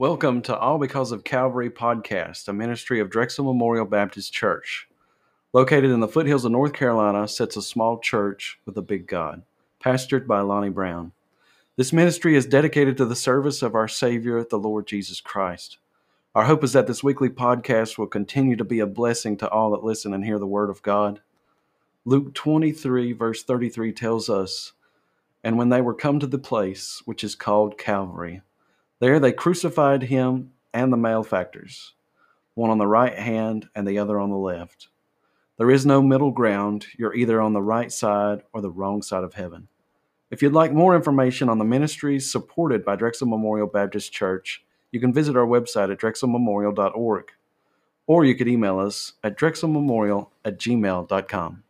Welcome to All Because of Calvary podcast, a ministry of Drexel Memorial Baptist Church. Located in the foothills of North Carolina, sits a small church with a big God, pastored by Lonnie Brown. This ministry is dedicated to the service of our Savior, the Lord Jesus Christ. Our hope is that this weekly podcast will continue to be a blessing to all that listen and hear the Word of God. Luke 23, verse 33 tells us, And when they were come to the place which is called Calvary, there they crucified him and the malefactors, one on the right hand and the other on the left. There is no middle ground. You're either on the right side or the wrong side of heaven. If you'd like more information on the ministries supported by Drexel Memorial Baptist Church, you can visit our website at drexelmemorial.org, or you could email us at drexelmemorial at gmail.com.